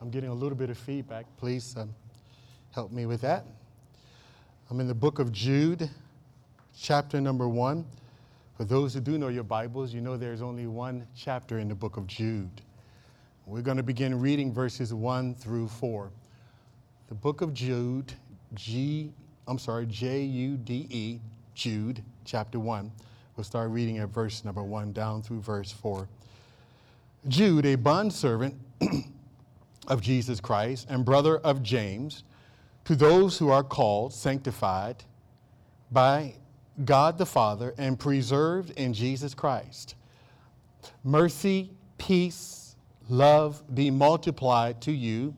I'm getting a little bit of feedback. Please um, help me with that. I'm in the book of Jude, chapter number one. For those who do know your Bibles, you know there's only one chapter in the book of Jude. We're going to begin reading verses 1 through 4. The book of Jude, G, I'm sorry, J U D E, Jude, chapter 1. We'll start reading at verse number 1 down through verse 4. Jude, a bondservant of Jesus Christ and brother of James, to those who are called, sanctified by God the Father, and preserved in Jesus Christ. Mercy, peace, love be multiplied to you.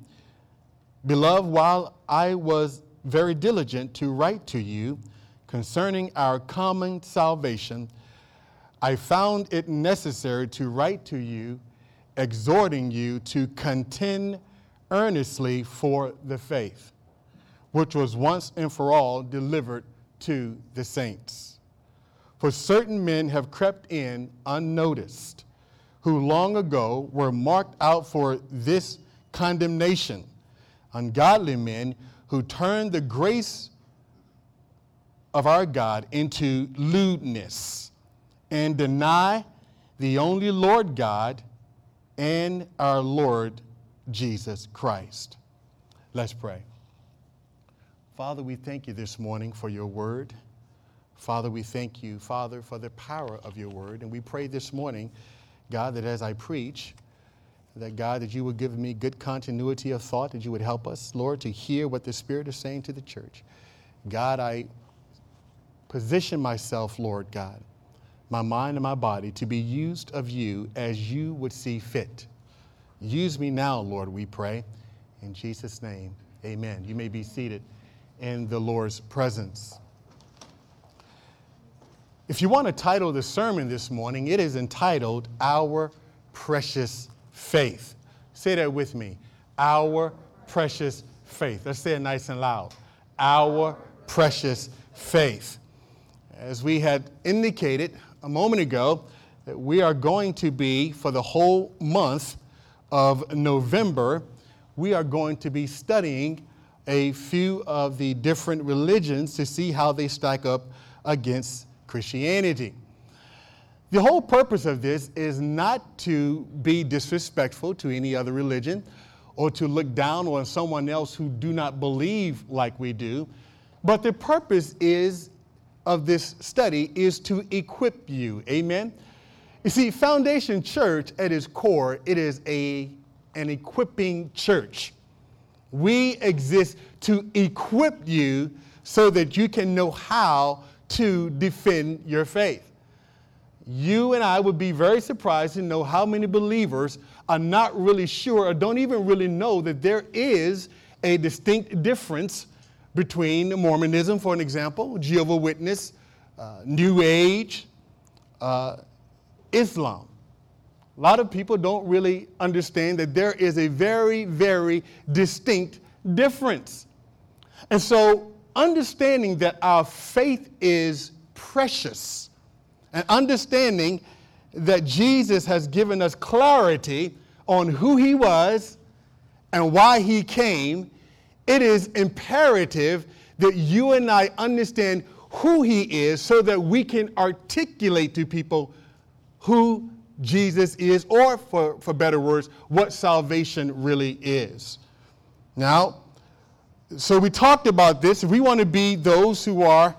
Beloved, while I was very diligent to write to you concerning our common salvation, I found it necessary to write to you exhorting you to contend earnestly for the faith, which was once and for all delivered to the saints. For certain men have crept in unnoticed, who long ago were marked out for this condemnation, ungodly men who turned the grace of our God into lewdness and deny the only Lord God and our Lord Jesus Christ. Let's pray. Father, we thank you this morning for your word. Father, we thank you, Father, for the power of your word. And we pray this morning, God, that as I preach, that God, that you would give me good continuity of thought, that you would help us, Lord, to hear what the Spirit is saying to the church. God, I position myself, Lord God, my mind and my body to be used of you as you would see fit. Use me now, Lord, we pray. In Jesus' name, amen. You may be seated in the Lord's presence. If you want to title the sermon this morning, it is entitled Our Precious Faith. Say that with me. Our precious faith. Let's say it nice and loud. Our precious faith. As we had indicated a moment ago we are going to be, for the whole month of November, we are going to be studying a few of the different religions to see how they stack up against Christianity. The whole purpose of this is not to be disrespectful to any other religion or to look down on someone else who do not believe like we do, but the purpose is of this study is to equip you. Amen. You see, Foundation Church at its core, it is a, an equipping church. We exist to equip you so that you can know how to defend your faith. You and I would be very surprised to know how many believers are not really sure or don't even really know that there is a distinct difference between Mormonism, for an example, Jehovah Witness, uh, New Age, uh, Islam. A lot of people don't really understand that there is a very, very distinct difference. And so, understanding that our faith is precious and understanding that Jesus has given us clarity on who he was and why he came it is imperative that you and I understand who he is so that we can articulate to people who Jesus is, or for, for better words, what salvation really is. Now, so we talked about this. If we want to be those who are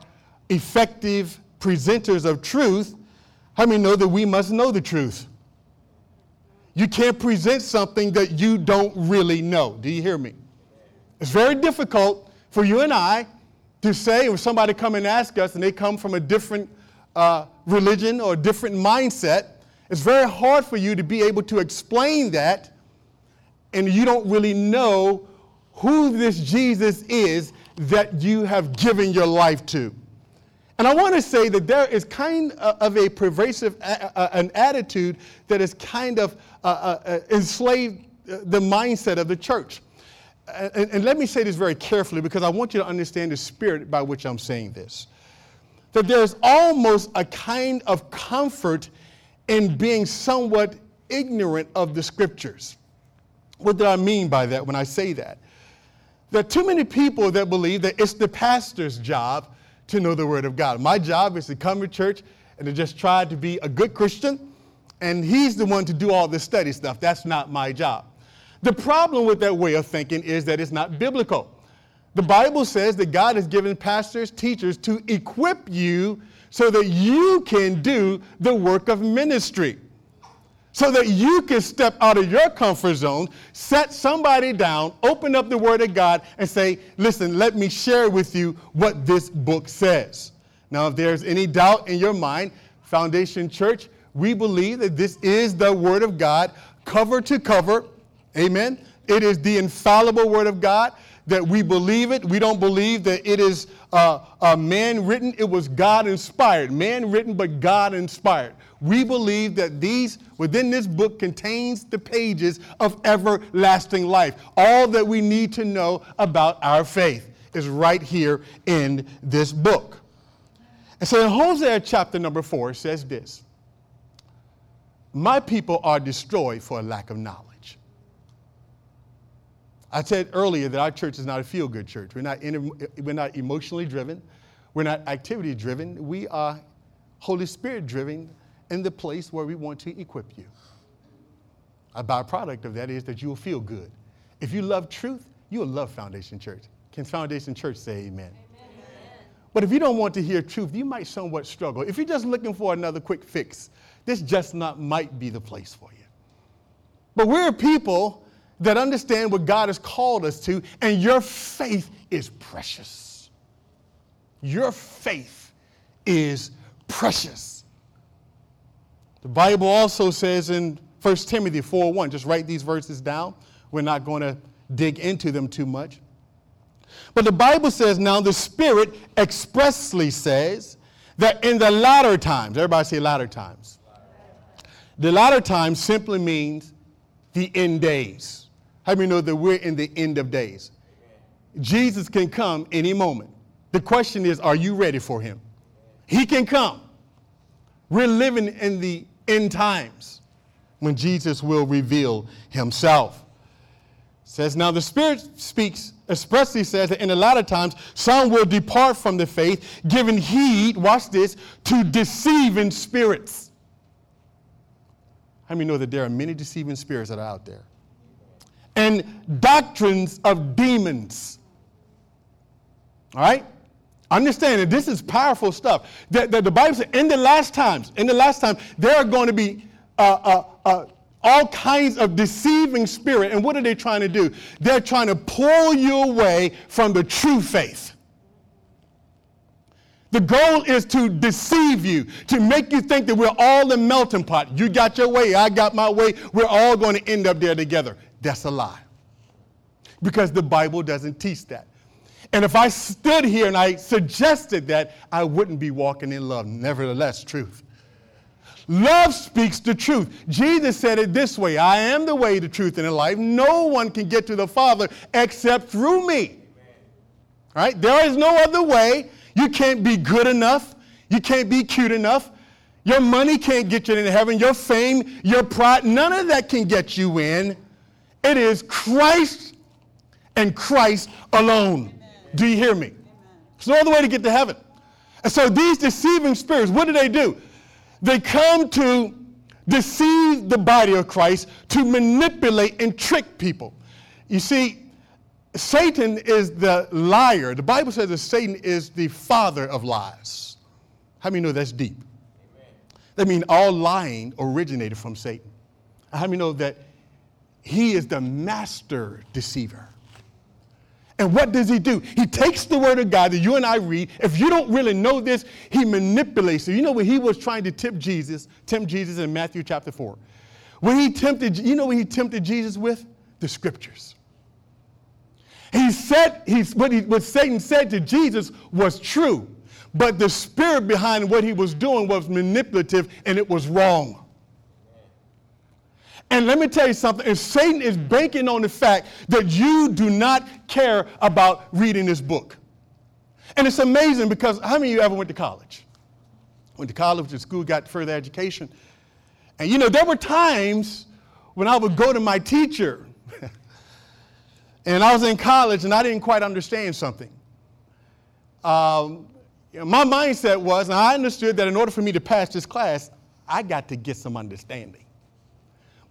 effective presenters of truth, how many know that we must know the truth? You can't present something that you don't really know. Do you hear me? It's very difficult for you and I to say, if somebody come and ask us and they come from a different uh, religion or a different mindset, it's very hard for you to be able to explain that and you don't really know who this Jesus is that you have given your life to. And I want to say that there is kind of a pervasive a, an attitude that has kind of uh, uh, enslaved the mindset of the church and, and let me say this very carefully because I want you to understand the spirit by which I'm saying this. That there's almost a kind of comfort in being somewhat ignorant of the scriptures. What do I mean by that when I say that? There are too many people that believe that it's the pastor's job to know the Word of God. My job is to come to church and to just try to be a good Christian, and he's the one to do all this study stuff. That's not my job. The problem with that way of thinking is that it's not biblical. The Bible says that God has given pastors, teachers to equip you so that you can do the work of ministry. So that you can step out of your comfort zone, set somebody down, open up the Word of God, and say, Listen, let me share with you what this book says. Now, if there's any doubt in your mind, Foundation Church, we believe that this is the Word of God, cover to cover. Amen. It is the infallible Word of God that we believe it. We don't believe that it is uh, uh, man written. It was God inspired. Man written, but God inspired. We believe that these, within this book, contains the pages of everlasting life. All that we need to know about our faith is right here in this book. And so in Hosea chapter number four says this My people are destroyed for a lack of knowledge. I said earlier that our church is not a feel good church. We're not, we're not emotionally driven, we're not activity driven. We are Holy Spirit driven in the place where we want to equip you. A byproduct of that is that you will feel good. If you love truth, you will love Foundation Church. Can Foundation Church say amen? amen? But if you don't want to hear truth, you might somewhat struggle. If you're just looking for another quick fix, this just not might be the place for you. But we're people that understand what God has called us to, and your faith is precious. Your faith is precious. The Bible also says in 1 Timothy 4 1, just write these verses down. We're not going to dig into them too much. But the Bible says now the Spirit expressly says that in the latter times, everybody say latter times. The latter times simply means the end days. How many know that we're in the end of days? Jesus can come any moment. The question is, are you ready for him? He can come. We're living in the end times when Jesus will reveal himself. It says now the Spirit speaks expressly says that in a lot of times some will depart from the faith, giving heed, watch this, to deceiving spirits. How many know that there are many deceiving spirits that are out there? And doctrines of demons. All right? Understand that this is powerful stuff. That, that the Bible says in the last times, in the last time, there are going to be uh, uh, uh, all kinds of deceiving spirit. And what are they trying to do? They're trying to pull you away from the true faith. The goal is to deceive you, to make you think that we're all the melting pot. You got your way, I got my way. We're all going to end up there together. That's a lie. Because the Bible doesn't teach that. And if I stood here and I suggested that, I wouldn't be walking in love. Nevertheless, truth. Love speaks the truth. Jesus said it this way I am the way, the truth, and the life. No one can get to the Father except through me. Right? There is no other way. You can't be good enough. You can't be cute enough. Your money can't get you into heaven. Your fame, your pride, none of that can get you in. It is Christ and Christ alone. Amen. Do you hear me? Amen. There's no other way to get to heaven. And so these deceiving spirits, what do they do? They come to deceive the body of Christ, to manipulate and trick people. You see, Satan is the liar. The Bible says that Satan is the father of lies. How many know that's deep? Amen. That means all lying originated from Satan. How many know that he is the master deceiver? And what does he do? He takes the word of God that you and I read. If you don't really know this, he manipulates it. You know when he was trying to tempt Jesus, tempt Jesus in Matthew chapter 4. When he tempted, you know what he tempted Jesus with? The scriptures. He said, he's, what, he, what Satan said to Jesus was true, but the spirit behind what he was doing was manipulative and it was wrong. And let me tell you something, if Satan is banking on the fact that you do not care about reading this book. And it's amazing because how many of you ever went to college? Went to college, went to school, got further education. And you know, there were times when I would go to my teacher And I was in college and I didn't quite understand something. Um, my mindset was, and I understood that in order for me to pass this class, I got to get some understanding.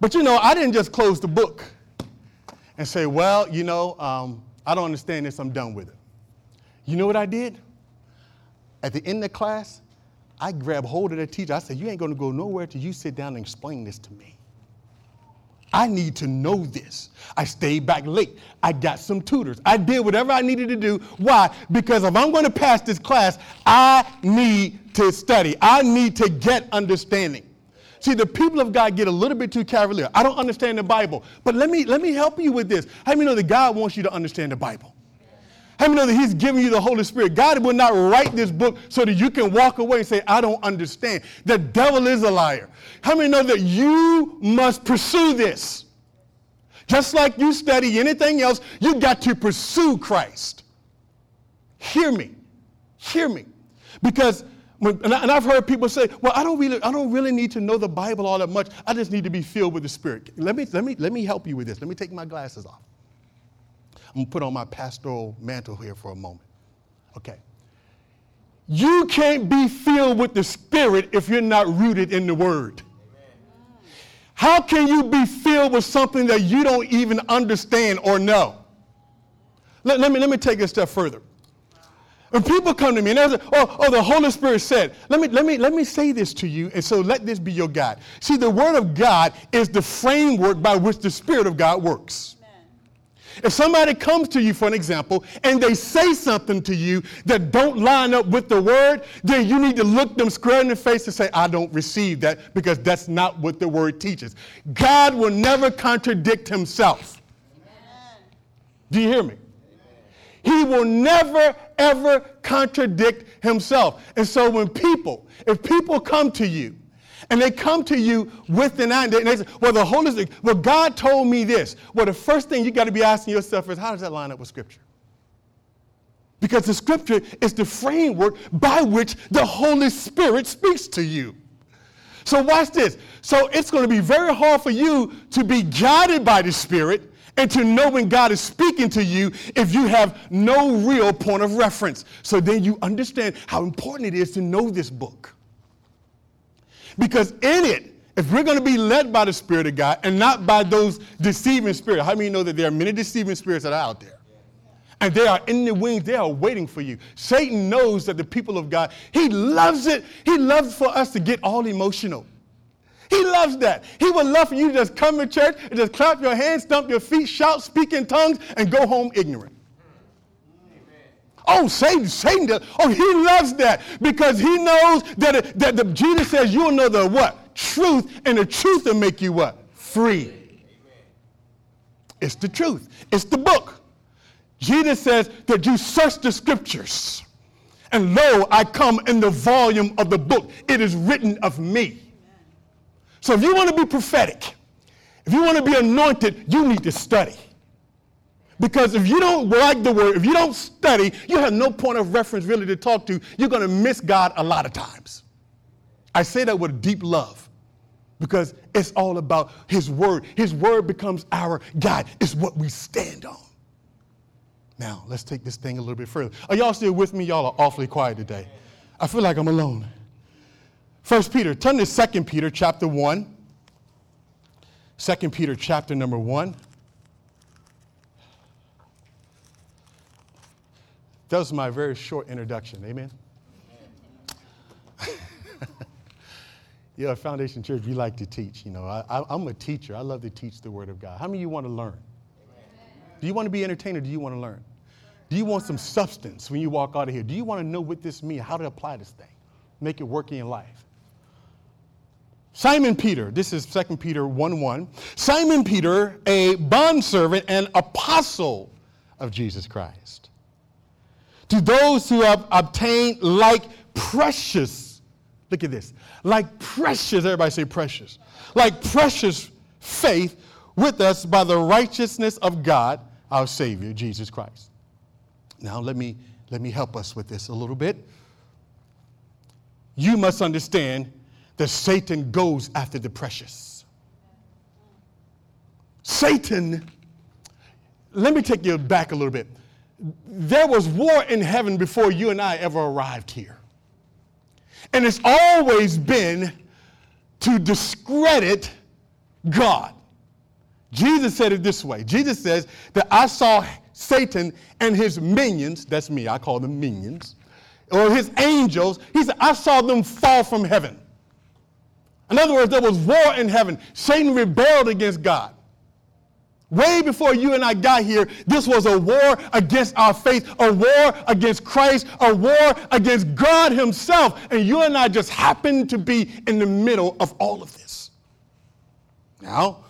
But you know, I didn't just close the book and say, well, you know, um, I don't understand this, I'm done with it. You know what I did? At the end of the class, I grabbed hold of the teacher. I said, You ain't to go nowhere till you sit down and explain this to me. I need to know this. I stayed back late. I got some tutors. I did whatever I needed to do. Why? Because if I'm going to pass this class, I need to study. I need to get understanding. See, the people of God get a little bit too cavalier. I don't understand the Bible, but let me let me help you with this. How many know that God wants you to understand the Bible? How many know that He's giving you the Holy Spirit? God will not write this book so that you can walk away and say, I don't understand. The devil is a liar. How many know that you must pursue this? Just like you study anything else, you got to pursue Christ. Hear me. Hear me. Because when, and, I, have heard people say, well, I don't, really, I don't really need to know the Bible all that much. I just need to be filled with the Spirit. Let me, let me, let me help you with this. Let me take my glasses off. I'm going to put on my pastoral mantle here for a moment. Okay. You can't be filled with the Spirit if you're not rooted in the Word. How can you be filled with something that you don't even understand or know? Let, let, me, let me take it a step further. When people come to me and they say, oh, oh, the Holy Spirit said, let me, let, me, let me say this to you, and so let this be your guide. See, the Word of God is the framework by which the Spirit of God works. Amen. If somebody comes to you, for an example, and they say something to you that don't line up with the Word, then you need to look them square in the face and say, I don't receive that because that's not what the Word teaches. God will never contradict Himself. Amen. Do you hear me? He will never, ever contradict himself. And so when people, if people come to you, and they come to you with an idea, and they say, well, the Holy Spirit, well, God told me this. Well, the first thing you got to be asking yourself is, how does that line up with Scripture? Because the Scripture is the framework by which the Holy Spirit speaks to you. So watch this. So it's going to be very hard for you to be guided by the Spirit and to know when God is speaking to you if you have no real point of reference. So then you understand how important it is to know this book. Because in it, if we're going to be led by the Spirit of God and not by those deceiving spirits, how many know that there are many deceiving spirits that are out there? And they are in the wings, they are waiting for you. Satan knows that the people of God, he loves it. He loves for us to get all emotional. He loves that. He would love for you to just come to church and just clap your hands, stomp your feet, shout, speak in tongues, and go home ignorant. Oh, Satan, Satan does. Oh, he loves that because he knows that, that the, Jesus says you'll know the what? Truth, and the truth will make you what? Free. It's the truth. It's the book. Jesus says that you search the scriptures, and lo, I come in the volume of the book. It is written of me. So if you want to be prophetic, if you want to be anointed, you need to study. Because if you don't like the word, if you don't study, you have no point of reference really to talk to. You're going to miss God a lot of times. I say that with deep love because it's all about His word. His word becomes our guide, it's what we stand on. Now, let's take this thing a little bit further. Are y'all still with me? Y'all are awfully quiet today. I feel like I'm alone. First Peter, turn to Second Peter chapter 1. 2 Peter chapter number 1. That was my very short introduction. Amen. yeah, Foundation Church, we like to teach. You know, I, am a teacher. I love to teach the Word of God. How many of you want to learn? Amen. Do you want to be entertained or do you want to learn? Do you want some substance when you walk out of here? Do you want to know what this means, how to apply this thing, make it work in your life? Simon Peter, this is 2 Peter 1 1. Simon Peter, a bondservant and apostle of Jesus Christ. To those who have obtained like precious, look at this, like precious, everybody say precious, like precious faith with us by the righteousness of God, our Savior, Jesus Christ. Now, let me, let me help us with this a little bit. You must understand that Satan goes after the precious. Satan, let me take you back a little bit. There was war in heaven before you and I ever arrived here. And it's always been to discredit God. Jesus said it this way Jesus says that I saw Satan and his minions, that's me, I call them minions, or his angels, he said, I saw them fall from heaven. In other words, there was war in heaven. Satan rebelled against God. Way before you and I got here, this was a war against our faith, a war against Christ, a war against God Himself. And you and I just happened to be in the middle of all of this. Now,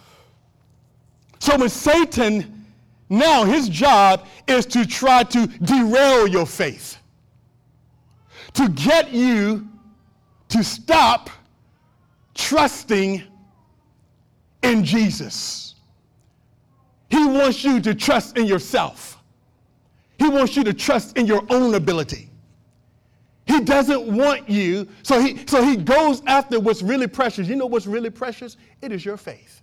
so when Satan, now his job is to try to derail your faith, to get you to stop trusting in Jesus. He wants you to trust in yourself. He wants you to trust in your own ability. He doesn't want you, so he, so he goes after what's really precious. You know what's really precious? It is your faith.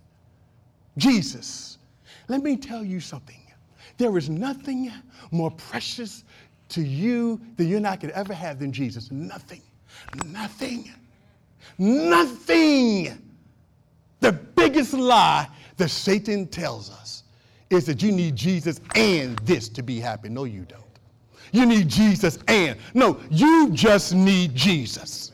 Jesus. Let me tell you something. There is nothing more precious to you than you and I could ever have than Jesus. Nothing. Nothing. Nothing. The biggest lie that Satan tells us is that you need Jesus and this to be happy. No, you don't. You need Jesus and. No, you just need Jesus.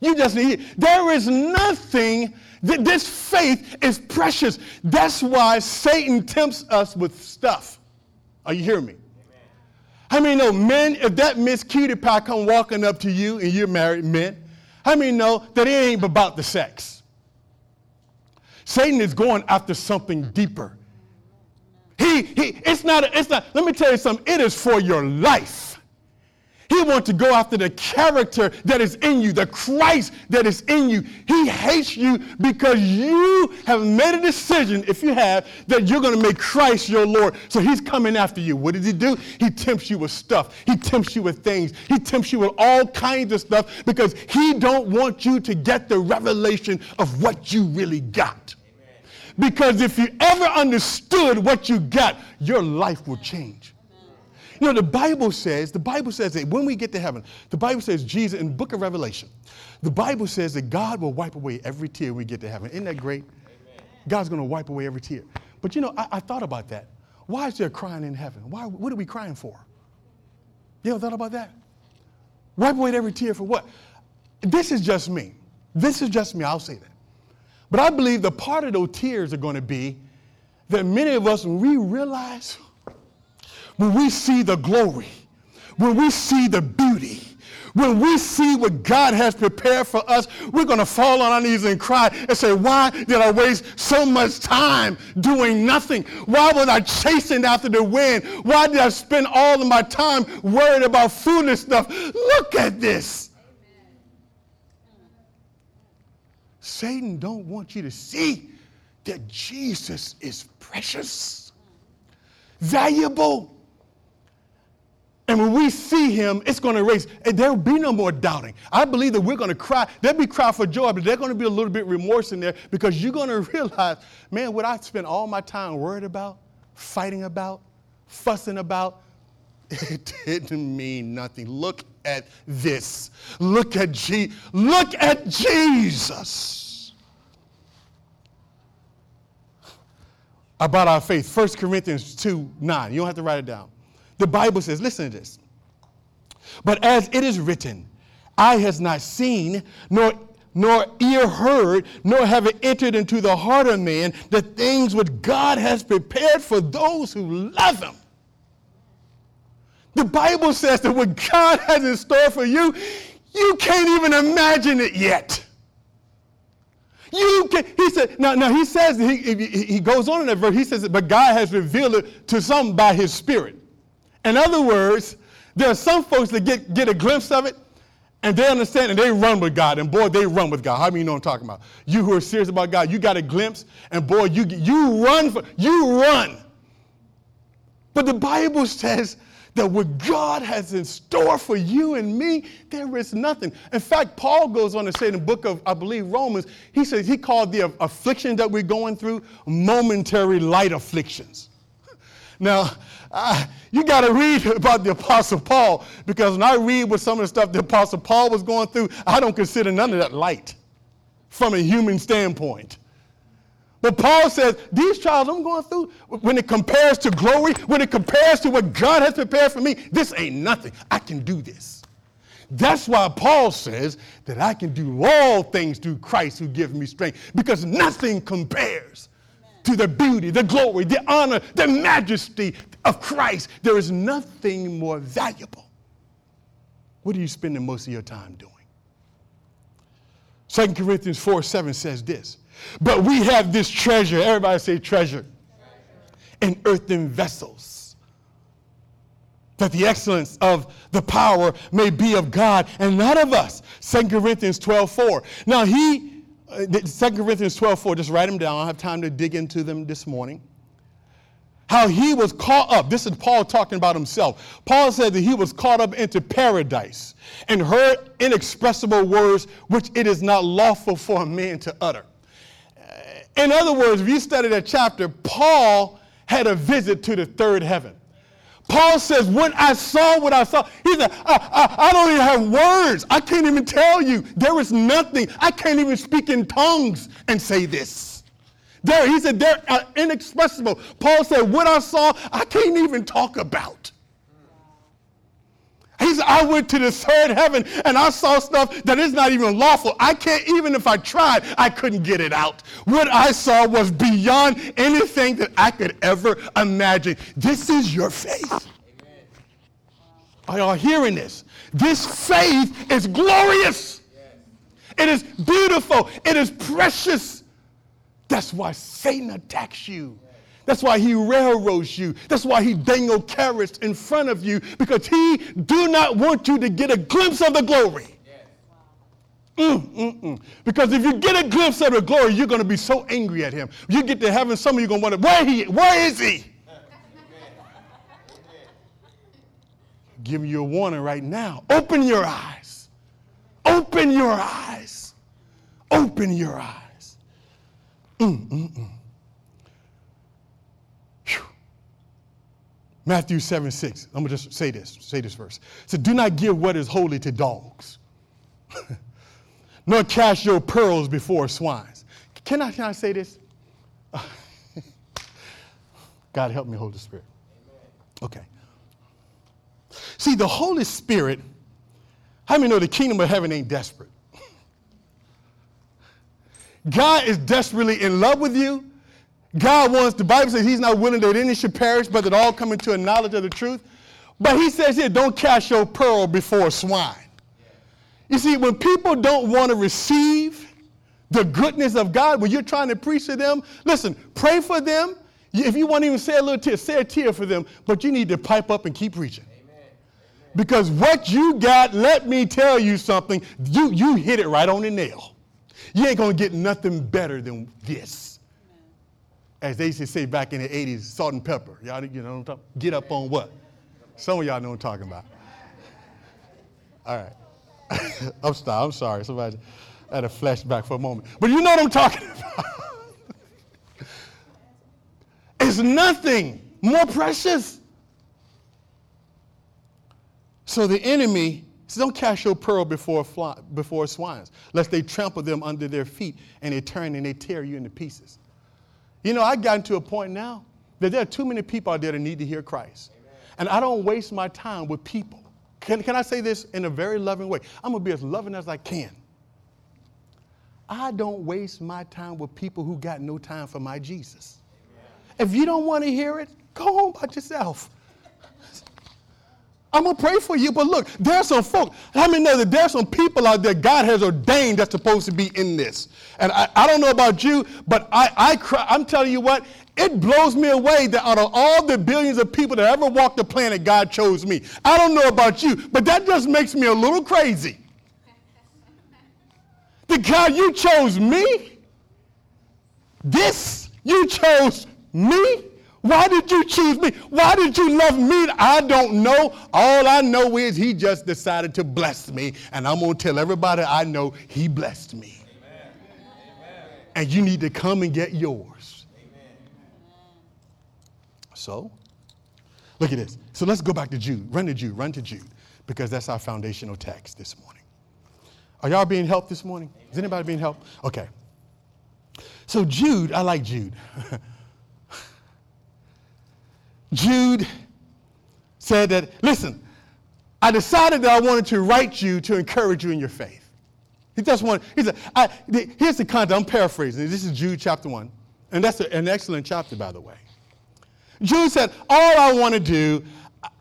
You just need. There is nothing. That this faith is precious. That's why Satan tempts us with stuff. Are you hearing me? How many know men, if that Miss Cutie Pie come walking up to you and you're married men, how many know that it ain't about the sex? Satan is going after something deeper. He, he, it's not, it's not, let me tell you something, it is for your life. He wants to go after the character that is in you, the Christ that is in you. He hates you because you have made a decision, if you have, that you're going to make Christ your Lord. So he's coming after you. What does he do? He tempts you with stuff. He tempts you with things. He tempts you with all kinds of stuff because he don't want you to get the revelation of what you really got. Because if you ever understood what you got, your life will change. You know, the Bible says, the Bible says that when we get to heaven, the Bible says Jesus in the book of Revelation, the Bible says that God will wipe away every tear when we get to heaven. Isn't that great? Amen. God's going to wipe away every tear. But you know, I, I, thought about that. Why is there crying in heaven? Why, what are we crying for? You ever thought about that? Wipe away every tear for what? This is just me. This is just me. I'll say that. But I believe the part of those tears are going to be that many of us, when we realize when we see the glory, when we see the beauty, when we see what God has prepared for us, we're going to fall on our knees and cry and say, Why did I waste so much time doing nothing? Why was I chasing after the wind? Why did I spend all of my time worried about foolish stuff? Look at this. Satan don't want you to see that Jesus is precious, valuable, and when we see him, it's going to erase. There'll be no more doubting. I believe that we're going to cry. There'll be cry for joy, but there's going to be a little bit remorse in there because you're going to realize, man, what I spent all my time worried about, fighting about, fussing about, it didn't mean nothing. Look at this. Look at Je- Look at Jesus. About our faith, 1 Corinthians 2 9. You don't have to write it down. The Bible says, listen to this. But as it is written, eye has not seen, nor nor ear heard, nor have it entered into the heart of man the things which God has prepared for those who love him. The Bible says that what God has in store for you, you can't even imagine it yet. You can, he said, now, now he says, he, he goes on in that verse, he says, but God has revealed it to some by his spirit. In other words, there are some folks that get, get a glimpse of it and they understand and they run with God. And boy, they run with God. How many you know I'm talking about? You who are serious about God, you got a glimpse and boy, you, you run for, you run. But the Bible says that what God has in store for you and me, there is nothing. In fact, Paul goes on to say in the book of, I believe, Romans, he says he called the affliction that we're going through momentary light afflictions. Now, uh, you got to read about the Apostle Paul because when I read what some of the stuff the Apostle Paul was going through, I don't consider none of that light from a human standpoint. But Paul says, these trials I'm going through, when it compares to glory, when it compares to what God has prepared for me, this ain't nothing. I can do this. That's why Paul says that I can do all things through Christ who gives me strength, because nothing compares to the beauty, the glory, the honor, the majesty of Christ. There is nothing more valuable. What are you spending most of your time doing? 2 Corinthians 4 7 says this but we have this treasure, everybody say treasure, in earthen vessels, that the excellence of the power may be of God and not of us. 2 Corinthians 12 4. Now, he, uh, 2 Corinthians 12 4, just write them down. I don't have time to dig into them this morning. How he was caught up. This is Paul talking about himself. Paul said that he was caught up into paradise and heard inexpressible words which it is not lawful for a man to utter. In other words, if you study that chapter, Paul had a visit to the third heaven. Paul says, when I saw what I saw, he said, I, I, I, don't even have words. I can't even tell you. There is nothing. I can't even speak in tongues and say this. There, he said, they're inexpressible. Paul said, what I saw, I can't even talk about. He said, I went to the third heaven and I saw stuff that is not even lawful. I can't, even if I tried, I couldn't get it out. What I saw was beyond anything that I could ever imagine. This is your faith. Are y'all hearing this? This faith is glorious. It is beautiful. It is precious. That's why Satan attacks you. That's why he railroads you. That's why he dangle carrots in front of you because he do not want you to get a glimpse of the glory. Mm, mm, mm. Because if you get a glimpse of the glory, you're going to be so angry at him. You get to heaven, some of you are going to wonder, where he, where is he? Giving you a warning right now. Open your eyes. Open your eyes. Open your eyes. Mm, mm, mm. Matthew 7 6. I'm going to just say this, say this verse. So do not give what is holy to dogs, nor cast your pearls before swines. Can I, can I say this? God help me, Holy Spirit. Okay. See, the Holy Spirit, how many know the kingdom of heaven ain't desperate? God is desperately in love with you God wants, the Bible says he's not willing that any should perish, but that all come into a knowledge of the truth. But he says here, don't cast your pearl before swine. You see, when people don't want to receive the goodness of God, when you're trying to preach to them, listen, pray for them. If you want to even say a little tear, say a tear for them, but you need to pipe up and keep preaching. Because what you got, let me tell you something, you, you hit it right on the nail. You ain't to get nothing better than this as they used to say back in the 80s, salt and pepper. Y'all, you know, get up on what? Some of y'all know what I'm talking about. All right. I'm, sorry, I'm sorry. Somebody had a flashback for a moment. But you know what I'm talking about. it's nothing more precious. So the enemy Don't cast your pearl before, fly, before swines, lest they trample them under their feet and they turn and they tear you into pieces. You know, I've gotten to a point now that there are too many people out there that need to hear Christ. Amen. And I don't waste my time with people. Can, can I say this in a very loving way? I'm going to be as loving as I can. I don't waste my time with people who got no time for my Jesus. Amen. If you don't want to hear it, go home by yourself. I'm gonna pray for you, but look, there's some folk. How many know that there's some people out there God has ordained that's supposed to be in this? And I, I don't know about you, but I, I cry, I'm telling you what, it blows me away that out of all the billions of people that ever walked the planet, God chose me. I don't know about you, but that just makes me a little crazy. The God, you chose me? This, you chose me? Why did you choose me? Why did you love me? I don't know. All I know is he just decided to bless me, and I'm going to tell everybody I know he blessed me. Amen. And you need to come and get yours. Amen. So, look at this. So let's go back to Jude. Run to Jude. Run to Jude, because that's our foundational text this morning. Are y'all being helped this morning? Is anybody being helped? Okay. So, Jude, I like Jude. Jude said that, listen, I decided that I wanted to write you to encourage you in your faith. He just wanted, he said, I, the, here's the content, I'm paraphrasing. This is Jude chapter 1. And that's a, an excellent chapter, by the way. Jude said, All I want to do,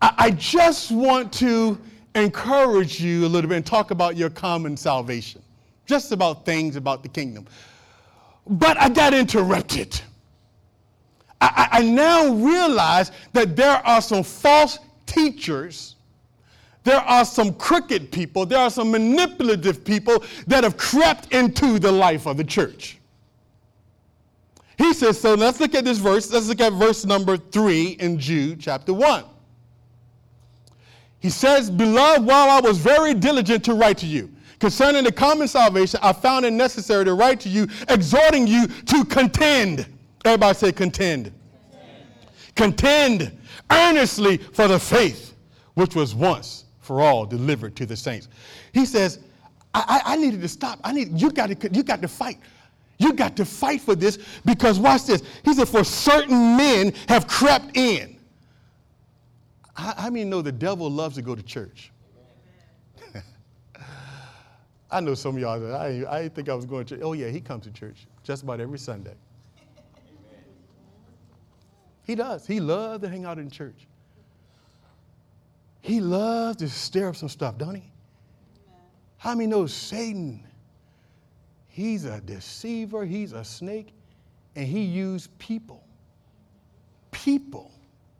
I, I just want to encourage you a little bit and talk about your common salvation, just about things about the kingdom. But I got interrupted. I, now realize that there are some false teachers there are some crooked people, there are some manipulative people that have crept into the life of the church. He says, so let's look at this verse. Let's look at verse number three in Jude chapter one. He says, Beloved, while I was very diligent to write to you concerning the common salvation, I found it necessary to write to you, exhorting you to contend. Everybody say contend. Contend, earnestly for the faith which was once for all delivered to the saints. He says, I, I, I needed to stop. I need you got to you got to fight. You got to fight for this because watch this. He said, For certain men have crept in. I, how many know the devil loves to go to church? I know some of y'all, I, I think I was going to. Oh, yeah, he comes to church just about every Sunday. He does. He loves to hang out in church. He loves to stir up some stuff, don't he? How many know Satan? He's a deceiver, he's a snake, and he used people. People.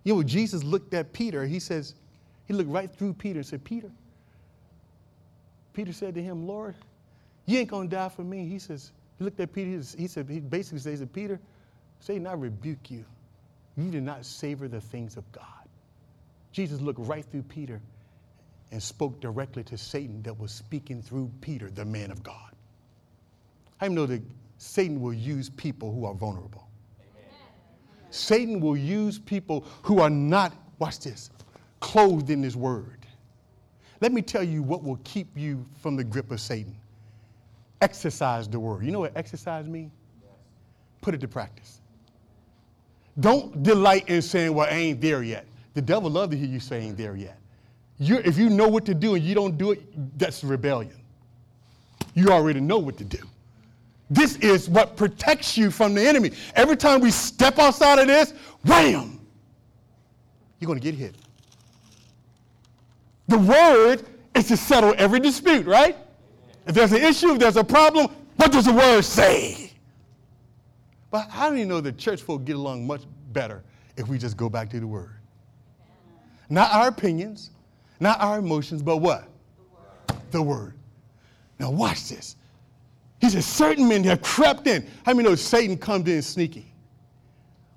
You know, Jesus looked at Peter, he says, he looked right through Peter and said, Peter. Peter said to him, Lord, you ain't gonna die for me. He says, he looked at Peter, he said, he basically says, to Peter, Satan, I rebuke you. You do not savor the things of God. Jesus looked right through Peter and spoke directly to Satan that was speaking through Peter, the man of God. I know that Satan will use people who are vulnerable. Amen. Satan will use people who are not, watch this, clothed in his word. Let me tell you what will keep you from the grip of Satan. Exercise the word. You know what exercise means? Put it to practice. Don't delight in saying, well, I ain't there yet. The devil love to hear you say ain't there yet. You're, if you know what to do and you don't do it, that's rebellion. You already know what to do. This is what protects you from the enemy. Every time we step outside of this, wham, you're going to get hit. The word is to settle every dispute, right? If there's an issue, if there's a problem, what does the word say? But how do you know the church folk get along much better if we just go back to the word? Not our opinions, not our emotions, but what? The word. The word. Now watch this. He says, certain men have crept in. How many know Satan comes in sneaky?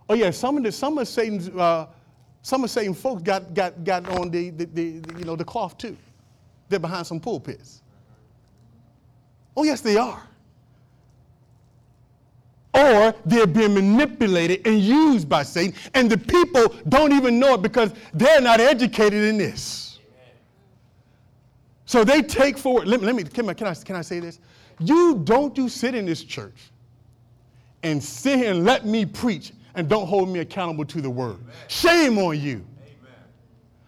Oh yeah, some of the some of Satan's uh, some of Satan's folks got got got on the, the, the you know the cloth too. They're behind some pulpits. Oh yes, they are. Or they're being manipulated and used by Satan, and the people don't even know it because they're not educated in this. So they take forward. Let me, let me can, I, can, I, can I say this? You don't do sit in this church and sit here and let me preach and don't hold me accountable to the word. Amen. Shame on you. Amen.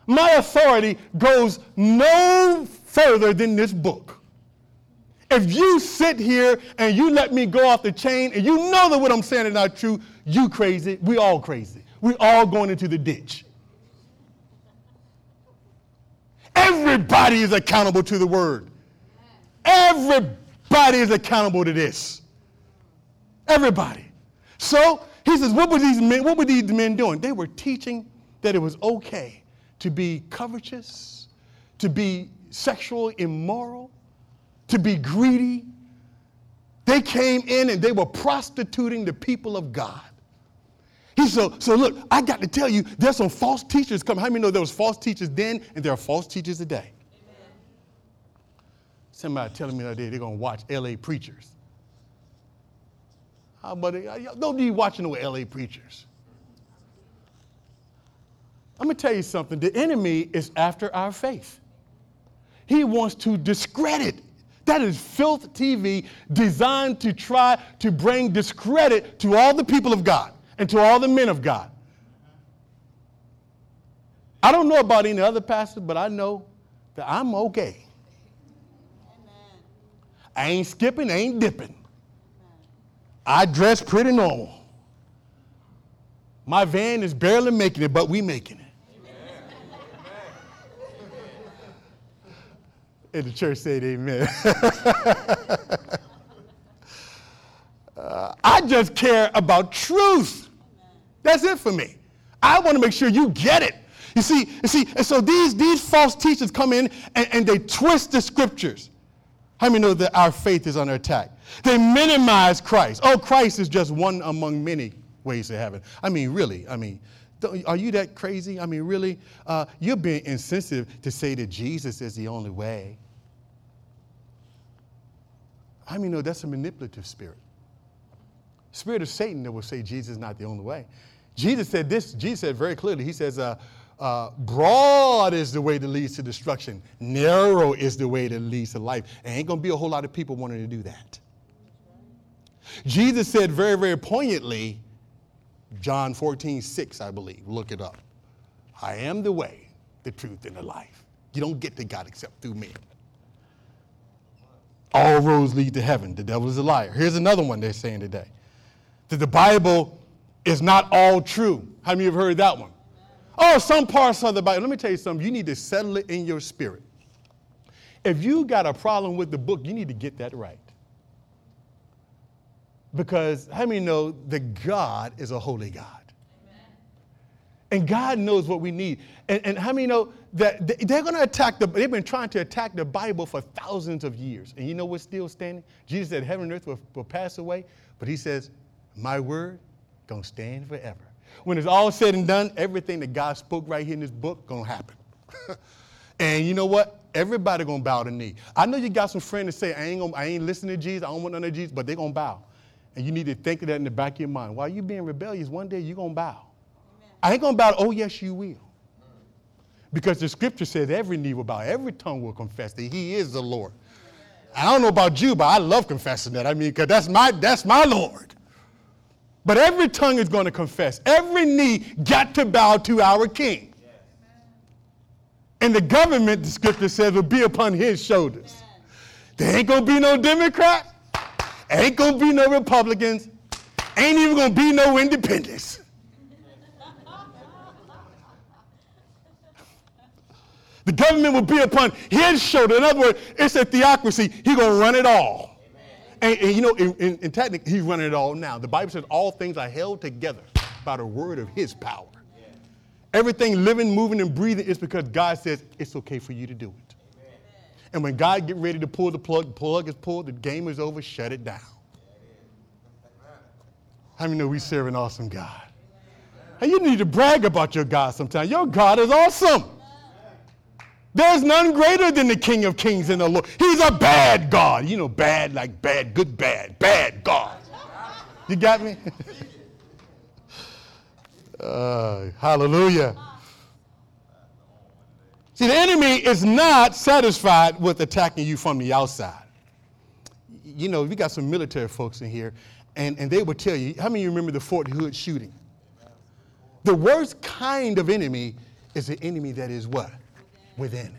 My authority goes no further than this book. If you sit here and you let me go off the chain and you know that what I'm saying is not true, you crazy. We all crazy. We all going into the ditch. Everybody is accountable to the word. Everybody is accountable to this. Everybody. So he says, what were these men, what were these men doing? They were teaching that it was okay to be covetous, to be sexually immoral, to be greedy. They came in and they were prostituting the people of God. He so so look, I got to tell you, there's some false teachers coming. How many know there was false teachers then and there are false teachers today? Amen. Somebody telling me that they're gonna watch LA preachers. How about it? Don't be watching no LA preachers. I'm gonna tell you something. The enemy is after our faith. He wants to discredit. That is filth TV designed to try to bring discredit to all the people of God and to all the men of God. I don't know about any other pastor, but I know that I'm okay. I ain't skipping, I ain't dipping. I dress pretty normal. My van is barely making it, but we making it. And the church said, Amen. uh, I just care about truth. That's it for me. I want to make sure you get it. You see, you see, and so these, these false teachers come in and, and they twist the scriptures. How many know that our faith is under attack? They minimize Christ. Oh, Christ is just one among many ways to heaven. I mean, really, I mean, are you that crazy? I mean, really? Uh, you're being insensitive to say that Jesus is the only way. I mean, no, that's a manipulative spirit. Spirit of Satan that will say Jesus is not the only way. Jesus said this, Jesus said very clearly, he says, uh, uh, broad is the way that leads to destruction. Narrow is the way that leads to life. And ain't to be a whole lot of people wanting to do that. Jesus said very, very poignantly, John 14, 6, I believe. Look it up. I am the way, the truth, and the life. You don't get to God except through me. All roads lead to heaven. The devil is a liar. Here's another one they're saying today that the Bible is not all true. How many of you have heard that one? Oh, some parts of the Bible. Let me tell you something. You need to settle it in your spirit. If you got a problem with the book, you need to get that right. Because how many know that God is a holy God? And God knows what we need. And, and how many know that they're going to attack the, they've been trying to attack the Bible for thousands of years. And you know what's still standing? Jesus said heaven and earth will, will pass away, but he says, my word going to stand forever. When it's all said and done, everything that God spoke right here in this book going to happen. and you know what? Everybody going to bow the knee. I know you got some friends that say, I ain't, gonna, I ain't listening to Jesus, I don't want none of Jesus, but they're going to bow. And you need to think of that in the back of your mind. While you being rebellious, one day you're going to bow. I ain't going to bow. Oh, yes, you will. Because the scripture says every knee will bow, every tongue will confess that he is the Lord. I don't know about you, but I love confessing that. I mean, because that's my, that's my Lord. But every tongue is going to confess. Every knee got to bow to our King. And the government, the scripture says, will be upon his shoulders. There ain't going to be no Democrat. Ain't going to be no Republicans. Ain't even going to be no independents. The government will be upon his shoulder. In other words, it's a theocracy. He's going to run it all. And, and, you know, in, in, in technically, he's running it all now. The Bible says all things are held together by the word of his power. Yeah. Everything living, moving, and breathing is because God says it's okay for you to do it. Amen. And when God get ready to pull the plug, the plug is pulled, the game is over, shut it down. How many know we serve an awesome God? And you need to brag about your God sometimes. Your God is awesome. There's none greater than the King of Kings and the Lord. He's a bad God. You know, bad like bad, good, bad, bad God. You got me? uh, hallelujah. See, the enemy is not satisfied with attacking you from the outside. You know, we got some military folks in here, and, and they will tell you how many of you remember the Fort Hood shooting? The worst kind of enemy is the enemy that is what? Within.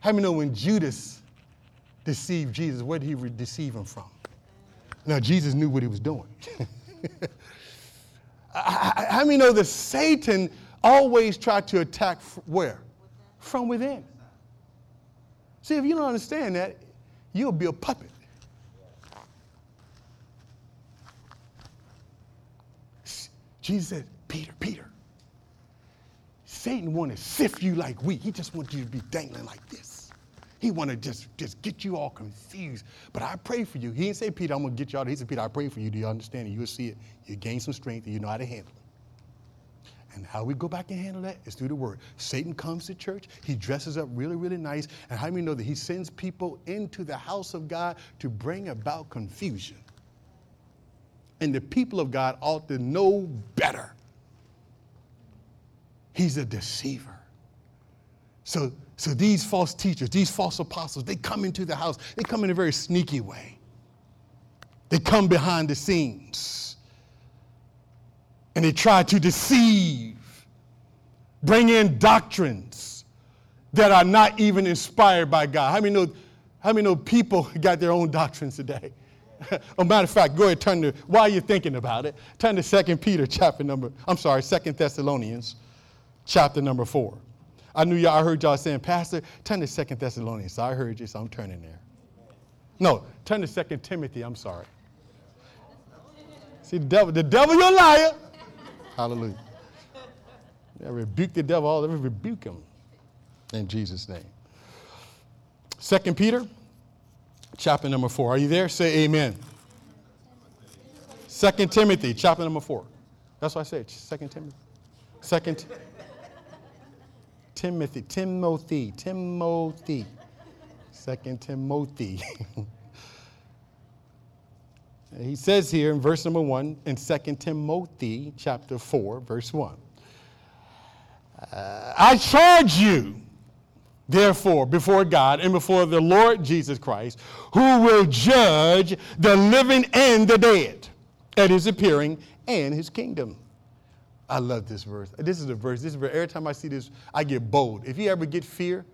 How many know when Judas deceived Jesus, where did he deceive him from? Now, Jesus knew what he was doing. How many know that Satan always tried to attack where? From within. See, if you don't understand that, you'll be a puppet. Jesus said, Peter, Peter, Satan want to sift you like wheat. He just wants you to be dangling like this. He want to just, just get you all confused. But I pray for you. He didn't say, Peter, I'm going to get you out. He said, Peter, I pray for you. Do you understand? You'll see it. You gain some strength and you know how to handle it. And how we go back and handle that is through the word. Satan comes to church, he dresses up really, really nice. And how do many know that he sends people into the house of God to bring about confusion? And the people of God ought to know better. He's a deceiver. So, so these false teachers, these false apostles, they come into the house. They come in a very sneaky way. They come behind the scenes. And they try to deceive, bring in doctrines that are not even inspired by God. How many know, how many know people got their own doctrines today? a matter of fact, go ahead, turn to, while you're thinking about it, turn to 2 Peter chapter number, I'm sorry, 2 Thessalonians chapter number 4. I knew y'all, I heard y'all saying, Pastor, turn to Second Thessalonians. So I heard you, so I'm turning there. No, turn to Second Timothy, I'm sorry. See, the devil, the devil, you're a liar. Hallelujah. I rebuke the devil, all ever rebuke him in Jesus' name. Second Peter, chapter number four. Are you there? Say amen. Second Timothy, chapter number four. That's what I said. Second Timothy. Second. Timothy, Timothy, Timothy, Timothy, Second Timothy. he says here in verse number one in Second Timothy chapter four, verse one. Uh, I charge you, therefore, before God and before the Lord Jesus Christ, who will judge the living and the dead at his appearing and his kingdom. I love this verse. This is a verse. This is verse. Every time I see this, I get bold. If you ever get fear,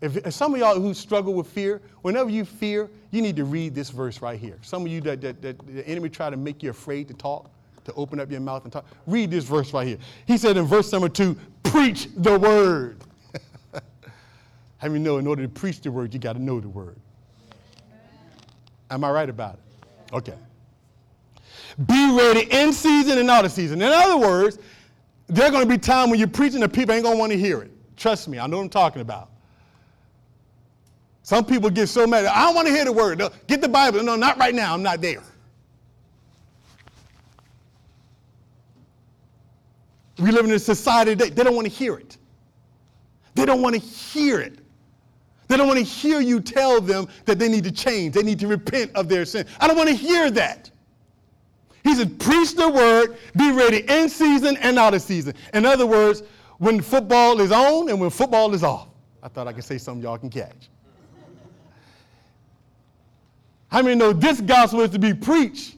if, if, some of y'all who struggle with fear, whenever you fear, you need to read this verse right here. Some of you that, that, that the enemy try to make you afraid to talk, to open up your mouth and talk, read this verse right here. He said in verse number two, preach the word. How many know in order to preach the word, you got to know the word? Am I right about it? Okay. Be ready in season and out of season. In other words, there's going to be time when you're preaching and people ain't going to want to hear it. Trust me, I know what I'm talking about. Some people get so mad. I don't want to hear the word. No, get the Bible. No, not right now. I'm not there. We live in a society that they don't want to hear it. They don't want to hear it. They don't want to hear you tell them that they need to change. They need to repent of their sin. I don't want to hear that. He said, preach the word, be ready in season and out of season. In other words, when football is on and when football is off. I thought I could say something y'all can catch. How many know this gospel is to be preached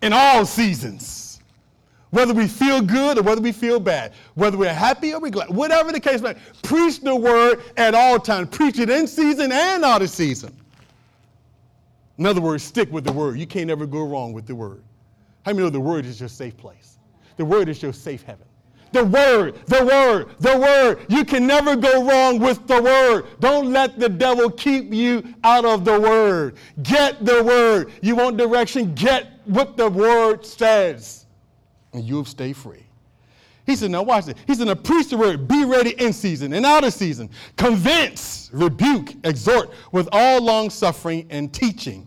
in all seasons? Whether we feel good or whether we feel bad, whether we're happy or we're glad, whatever the case may be, preach the word at all times. Preach it in season and out of season. In other words, stick with the word. You can't ever go wrong with the word. How many know the word is your safe place? The word is your safe heaven. The word, the word, the word. You can never go wrong with the word. Don't let the devil keep you out of the word. Get the word. You want direction? Get what the word says, and you'll stay free. He said, now watch this. He said, now preach the word, be ready in season and out of season. Convince, rebuke, exhort with all long suffering and teaching.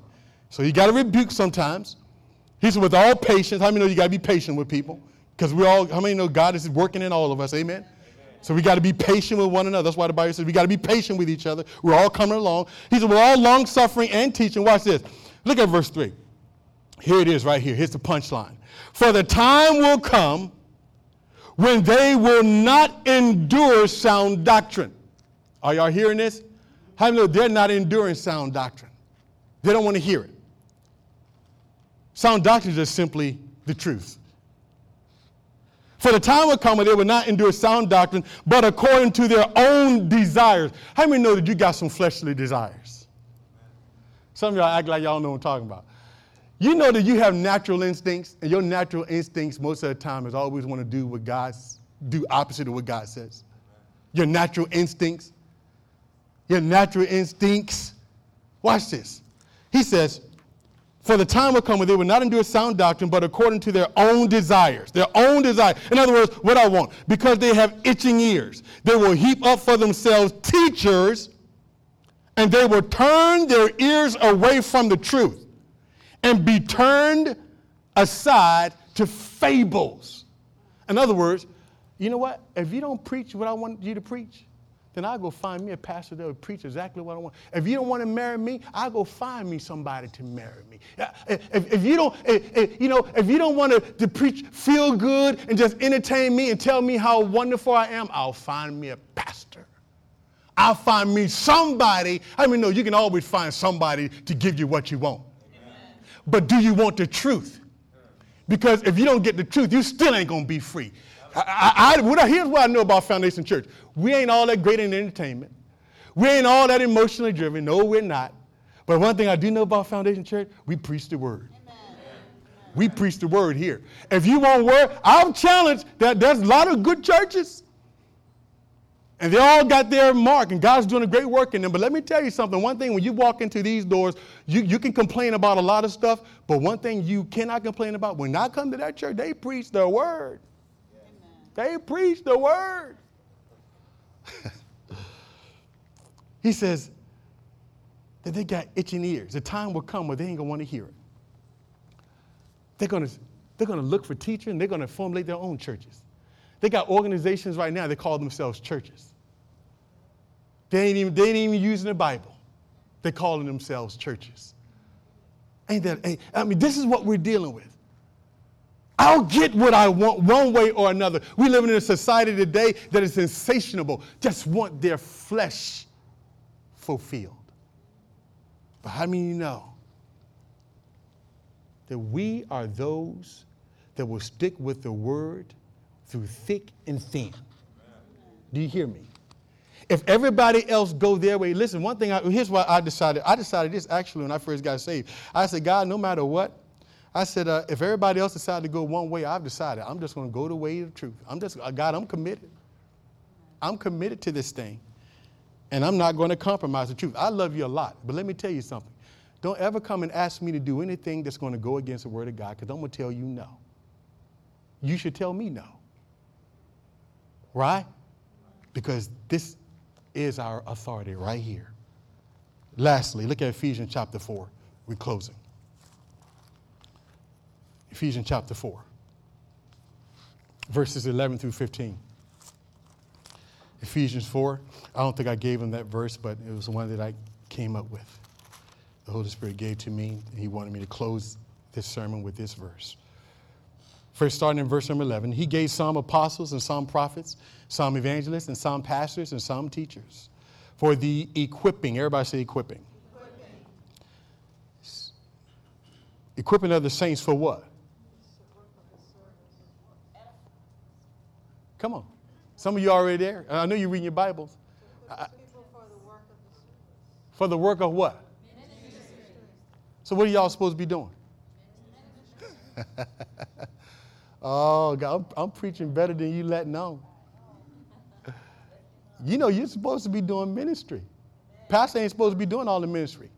So you got to rebuke sometimes. He said, with all patience. How many know you got to be patient with people? Because we all, how many know God is working in all of us? Amen? Amen. So we got to be patient with one another. That's why the Bible says we got to be patient with each other. We're all coming along. He said, with all long suffering and teaching. Watch this. Look at verse 3. Here it is right here. Here's the punchline. For the time will come when they will not endure sound doctrine. Are y'all hearing this? How many know they're not enduring sound doctrine? They don't want to hear it. Sound doctrine is simply the truth. For the time will come when they will not endure sound doctrine, but according to their own desires. How many know that you got some fleshly desires? Some of y'all act like y'all know what I'm talking about. You know that you have natural instincts, and your natural instincts most of the time is always want to do what God do opposite of what God says. Your natural instincts. Your natural instincts. Watch this. He says, For the time will come when they will not endure sound doctrine, but according to their own desires. Their own desire. In other words, what I want. Because they have itching ears. They will heap up for themselves teachers and they will turn their ears away from the truth and be turned aside to fables. In other words, you know what? If you don't preach what I want you to preach, then I'll go find me a pastor that will preach exactly what I want. If you don't want to marry me, I'll go find me somebody to marry me. If, if you don't, if, if, you know, if you don't want to, to preach, feel good and just entertain me and tell me how wonderful I am, I'll find me a pastor. I'll find me somebody. I mean, no, you can always find somebody to give you what you want. But do you want the truth? Because if you don't get the truth, you still ain't going to be free. I, I, I, here's what I know about Foundation Church. We ain't all that great in entertainment. We ain't all that emotionally driven. No, we're not. But one thing I do know about Foundation Church, we preach the word. Amen. We preach the word here. If you want word, I'll challenge that there's a lot of good churches. And they all got their mark, and God's doing a great work in them. But let me tell you something. One thing, when you walk into these doors, you, you can complain about a lot of stuff, but one thing you cannot complain about, when I come to that church, they preach the word. They preach the word. he says that they got itching ears. The time will come where they ain't gonna want to hear it. They're gonna, they're gonna look for teaching, they're gonna formulate their own churches. They got organizations right now, they call themselves churches. They ain't even, they ain't even using the Bible. They're calling themselves churches. Ain't that, ain't, I mean, this is what we're dealing with. I'll get what I want one way or another. We live in a society today that is insatiable, just want their flesh fulfilled. But how many you know that we are those that will stick with the word through thick and thin? Do you hear me? If everybody else go their way, listen, one thing, I, here's why I decided. I decided this actually when I first got saved. I said, God, no matter what, I said, uh, if everybody else decided to go one way, I've decided I'm just going to go the way of the truth. I'm just, uh, God, I'm committed. I'm committed to this thing. And I'm not going to compromise the truth. I love you a lot, but let me tell you something. Don't ever come and ask me to do anything that's going to go against the word of God, because I'm going to tell you no. You should tell me no. Right? Because this is our authority right here. Lastly, look at Ephesians chapter 4. We're closing. Ephesians chapter 4, verses 11 through 15. Ephesians 4, I don't think I gave him that verse, but it was the one that I came up with. The Holy Spirit gave to me. He wanted me to close this sermon with this verse. First, starting in verse number 11, he gave some apostles and some prophets, some evangelists and some pastors and some teachers for the equipping. Everybody say equipping. Equipping, equipping of the saints for what? Come on. Some of you are already there. I know you're reading your Bibles. for the work of what? So what are y'all supposed to be doing? oh, God, I'm, I'm, preaching better than you let on. You know, you're supposed to be doing ministry. Pastor ain't supposed to be doing all the ministry.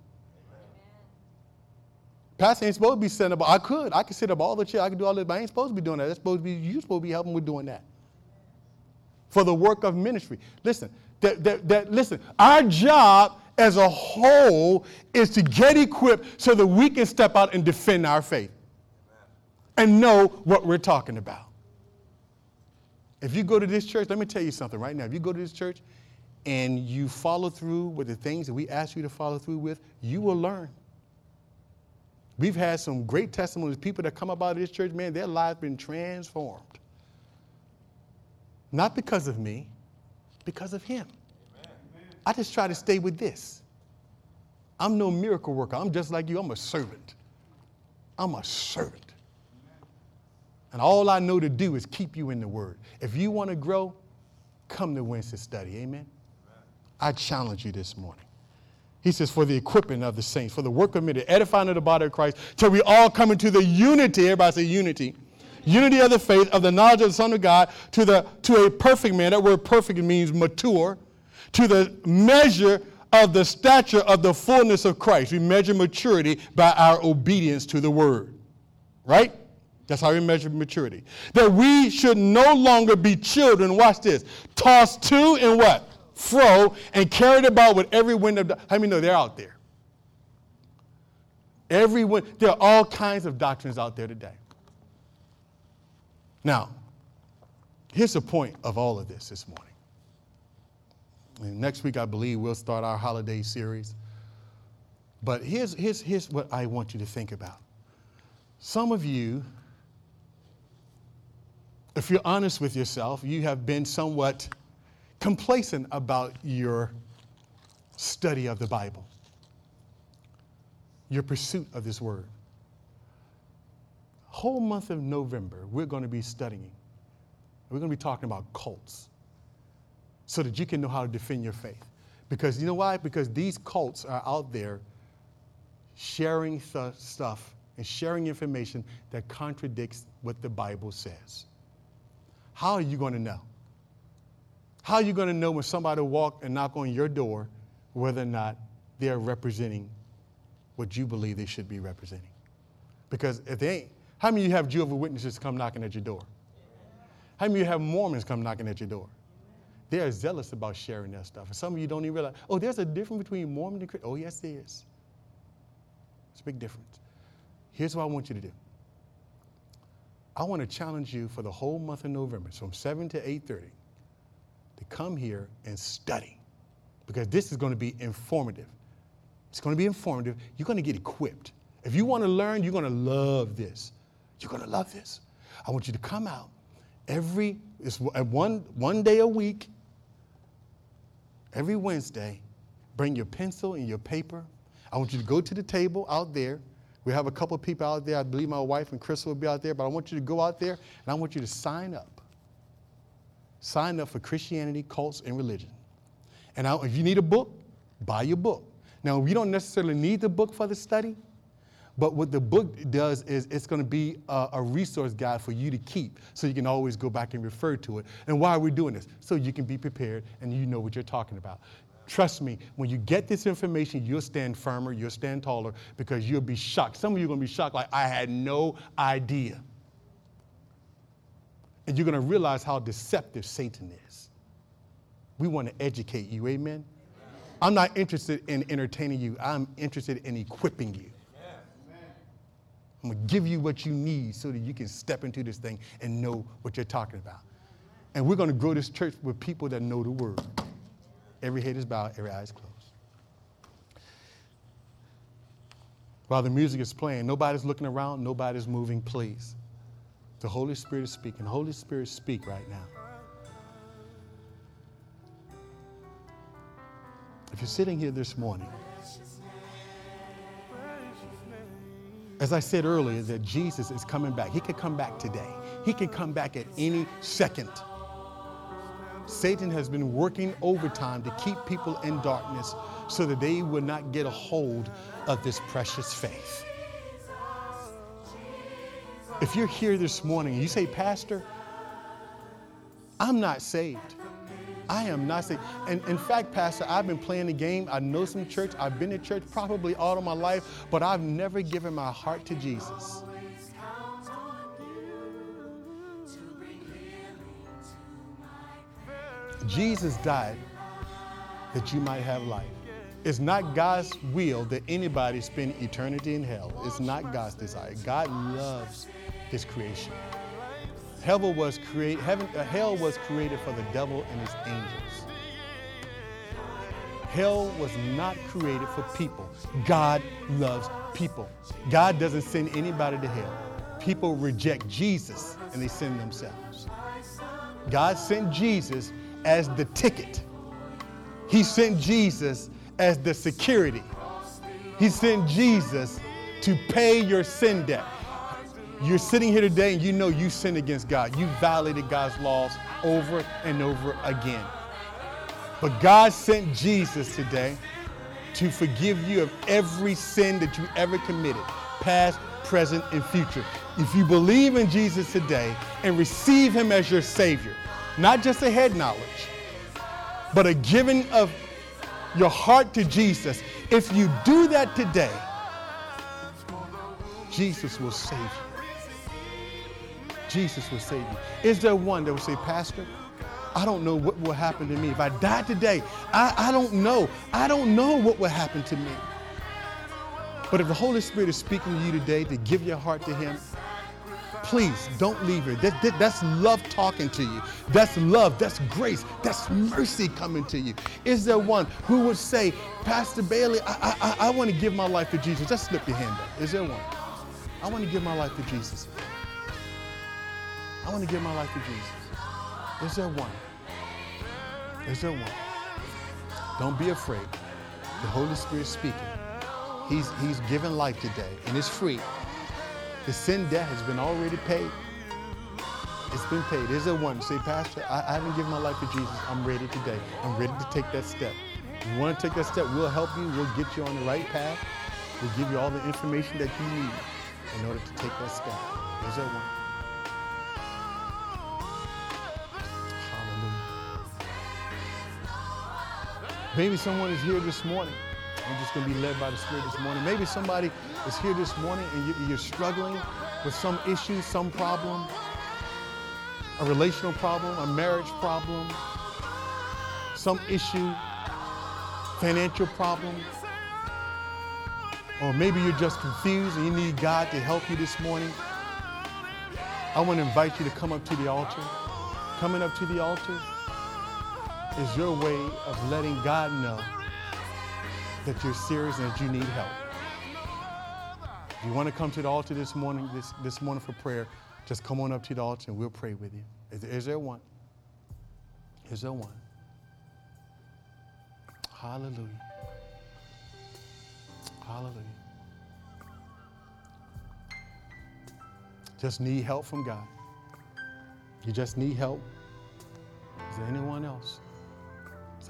Pastor ain't supposed to be setting up. I could. I could sit up all the chair. I could do all this, but I ain't supposed to be doing that. That's supposed to be, you're supposed to be helping with doing that for the work of ministry. Listen, that, that, that, listen, our job as a whole is to get equipped so that we can step out and defend our faith and know what we're talking about. If you go to this church, let me tell you something right now. If you go to this church and you follow through with the things that we ask you to follow through with, you will learn. We've had some great testimonies, people that come about this church, man, their lives been transformed. Not because of me, because of Him. Amen. I just try to stay with this. I'm no miracle worker. I'm just like you. I'm a servant. I'm a servant. And all I know to do is keep you in the Word. If you want to grow, come to Wednesday study. Amen? I challenge you this morning. He says, for the equipping of the saints, for the work of the edifying of the body of Christ, till we all come into the unity, everybody say unity, unity of the faith, of the knowledge of the Son of God, to, the, to a perfect man. That word perfect means mature. To the measure of the stature of the fullness of Christ. We measure maturity by our obedience to the word. Right? That's how we measure maturity. That we should no longer be children, watch this, tossed to and what? fro and carried about with every wind of. How many know they're out there? Every there are all kinds of doctrines out there today. Now, here's the point of all of this this morning. And next week, I believe, we'll start our holiday series. But here's, here's, here's what I want you to think about. Some of you, if you're honest with yourself, you have been somewhat complacent about your study of the Bible, your pursuit of this word. Whole month of November, we're going to be studying. We're going to be talking about cults so that you can know how to defend your faith. Because you know why? Because these cults are out there sharing th- stuff and sharing information that contradicts what the Bible says. How are you going to know? How are you going to know when somebody walk and knock on your door whether or not they're representing what you believe they should be representing? Because if they ain't, how many of you have Jehovah's Witnesses come knocking at your door? How many of you have Mormons come knocking at your door? They are zealous about sharing that stuff. And some of you don't even realize, oh, there's a difference between Mormon and Christian. Oh, yes, there is. It's a big difference. Here's what I want you to do. I want to challenge you for the whole month of November, from 7 to 8:30, to come here and study. Because this is going to be informative. It's going to be informative. You're going to get equipped. If you want to learn, you're going to love this. You're going to love this. I want you to come out every it's one one day a week, every Wednesday. Bring your pencil and your paper. I want you to go to the table out there. We have a couple of people out there. I believe my wife and Crystal will be out there, but I want you to go out there and I want you to sign up. Sign up for Christianity, cults, and religion. And I, if you need a book, buy your book. Now, we don't necessarily need the book for the study, but what the book does is it's going to be a, a, resource guide for you to keep so you can always go back and refer to it. And why are we doing this? So you can be prepared and you know what you're talking about. Trust me, when you get this information, you'll stand firmer, you'll stand taller because you'll be shocked. Some of you are going to be shocked, like, I had no idea. And you're going to realize how deceptive Satan is. We want to educate you, amen? I'm not interested in entertaining you, I'm interested in equipping you. I'm going to give you what you need so that you can step into this thing and know what you're talking about. And we're going to grow this church with people that know the word. Every head is bowed, every eye is closed. While the music is playing, nobody's looking around, nobody's moving, please. The Holy Spirit is speaking. Holy Spirit, speak right now. If you're sitting here this morning, as I said earlier, that Jesus is coming back. He could come back today, He can come back at any second. Satan has been working overtime to keep people in darkness so that they will not get a hold of this precious faith. If you're here this morning and you say, Pastor, I'm not saved. I am not saved. And in fact, Pastor, I've been playing the game. I know some church. I've been to church probably all of my life, but I've never given my heart to Jesus. Jesus died that you might have life. It's not God's will that anybody spend eternity in hell. It's not God's desire. God loves his creation. Hell was, create, heaven, uh, hell was created for the devil and his angels. Hell was not created for people. God loves people. God doesn't send anybody to hell. People reject Jesus and they send themselves. God sent Jesus as the ticket. He sent Jesus as the security. He sent Jesus to pay your sin debt. You're sitting here today and you know you sinned against God. You violated God's laws over and over again. But God sent Jesus today to forgive you of every sin that you ever committed, past, present, and future. If you believe in Jesus today and receive him as your Savior, not just a head knowledge, but a giving of your heart to Jesus, if you do that today, Jesus will save you. Jesus will save you. Is there one that will say, Pastor, I don't know what will happen to me. If I die today, I, I don't know. I don't know what will happen to me. But if the Holy Spirit is speaking to you today to give your heart to Him, please don't leave here. That, that, that's love talking to you. That's love. That's grace. That's mercy coming to you. Is there one who would say, Pastor Bailey, I, I, I want to give my life to Jesus? Just slip your hand up. Is there one? I want to give my life to Jesus. I want to give my life to Jesus. Is there one? Is there one? Don't be afraid. The Holy Spirit speaking. He's, he's given life today, and it's free. The sin debt has been already paid. It's been paid. Is there one? Say, Pastor, I, I haven't given my life to Jesus. I'm ready today. I'm ready to take that step. You want to take that step, we'll help you. We'll get you on the right path. We'll give you all the information that you need in order to take that step. Is there one? Maybe someone is here this morning. I'm just going to be led by the Spirit this morning. Maybe somebody is here this morning and you're struggling with some issue, some problem, a relational problem, a marriage problem, some issue, financial problem. Or maybe you're just confused and you need God to help you this morning. I want to invite you to come up to the altar. Coming up to the altar is your way of letting God know that you're serious and that you need help. If you want to come to the altar this morning, this, this morning for prayer, just come on up to the altar and we'll pray with you. Is, is there one? Is there one? Hallelujah. Hallelujah. Just need help from God. You just need help. Is there anyone else?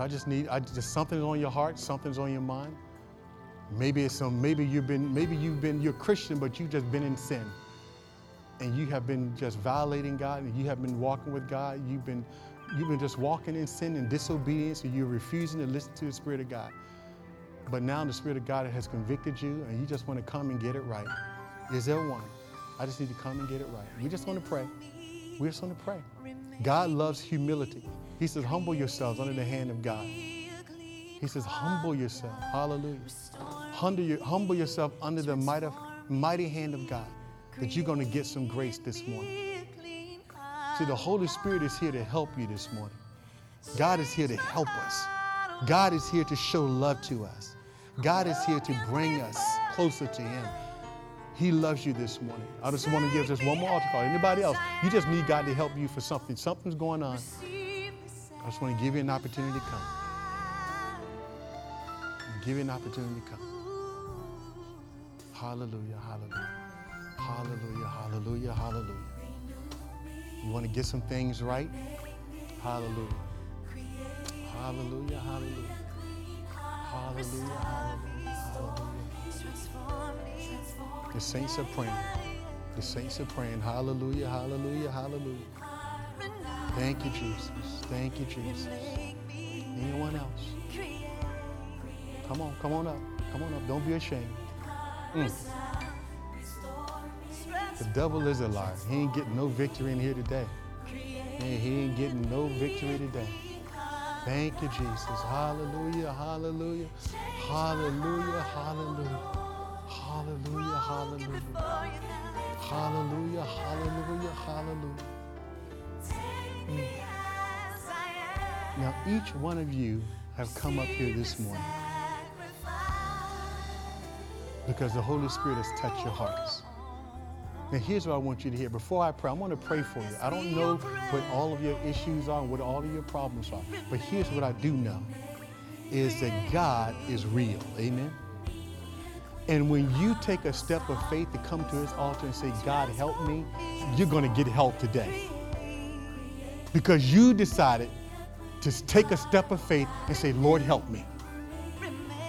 I just need, I just something's on your heart, something's on your mind. Maybe it's some, maybe you've been, maybe you've been, you're Christian, but you've just been in sin. And you have been just violating God and you have been walking with God. You've been, you've been just walking in sin and disobedience and you're refusing to listen to the Spirit of God. But now the Spirit of God has convicted you and you just want to come and get it right. Is there one? I just need to come and get it right. We just want to pray. We just want to pray. God loves humility. He says, humble yourselves under the hand of God. He says, humble yourself. Hallelujah. Humble, your, humble yourself under the mighty, mighty hand of God that you're going to get some grace this morning. See, the Holy Spirit is here to help you this morning. God is here to help us. God is here to show love to us. God is here to bring us closer to Him. He loves you this morning. I just want to give just one more altar call. Anybody else? You just need God to help you for something. Something's going on. I just want to give you an opportunity to come. Give you an opportunity to come. Hallelujah, hallelujah. Hallelujah, hallelujah, hallelujah. You want to get some things right? Hallelujah. Hallelujah, hallelujah. Hallelujah, hallelujah, hallelujah. The saints are praying. The saints are praying. Hallelujah, hallelujah, hallelujah. Thank you, Jesus. Thank you, Jesus. Anyone else? Come on, come on up. Come on up. Don't be ashamed. Mm. The devil is a liar. He ain't getting no victory in here today. He ain't getting no victory today. Thank you, Jesus. Hallelujah, hallelujah, hallelujah, hallelujah, hallelujah, hallelujah, hallelujah, hallelujah, hallelujah. Mm. Now, each one of you have come up here this morning because the Holy Spirit has touched your hearts. Now, here's what I want you to hear. Before I pray, I want to pray for you. I don't know what all of your issues are, what all of your problems are, but here's what I do know is that God is real. Amen. And when you take a step of faith to come to his altar and say, God, help me, you're going to get help today. Because you decided to take a step of faith and say, Lord, help me.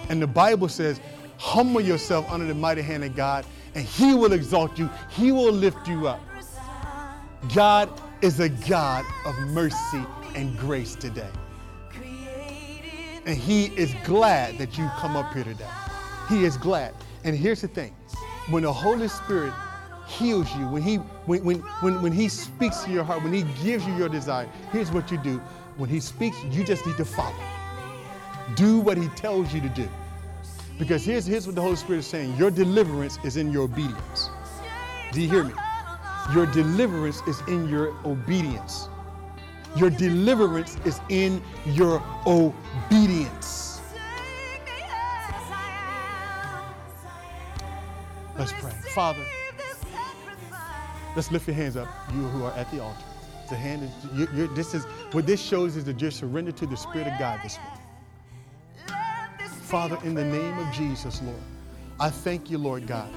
And the Bible says, humble yourself under the mighty hand of God, and He will exalt you, He will lift you up. God is a God of mercy and grace today. And He is glad that you come up here today. He is glad. And here's the thing when the Holy Spirit heals you, when he, when, when, when, when he speaks to your heart, when he gives you your desire, here's what you do. When he speaks, you just need to follow. Do what he tells you to do. Because here's, here's what the Holy Spirit is saying your deliverance is in your obedience. Do you hear me? Your deliverance is in your obedience. Your deliverance is in your obedience. Let's pray. Father, let's lift your hands up, you who are at the altar. The hand is, you, you're, this is, what this shows is that you're surrendered to the Spirit of God this morning. Father, in the name of Jesus, Lord, I thank you, Lord God,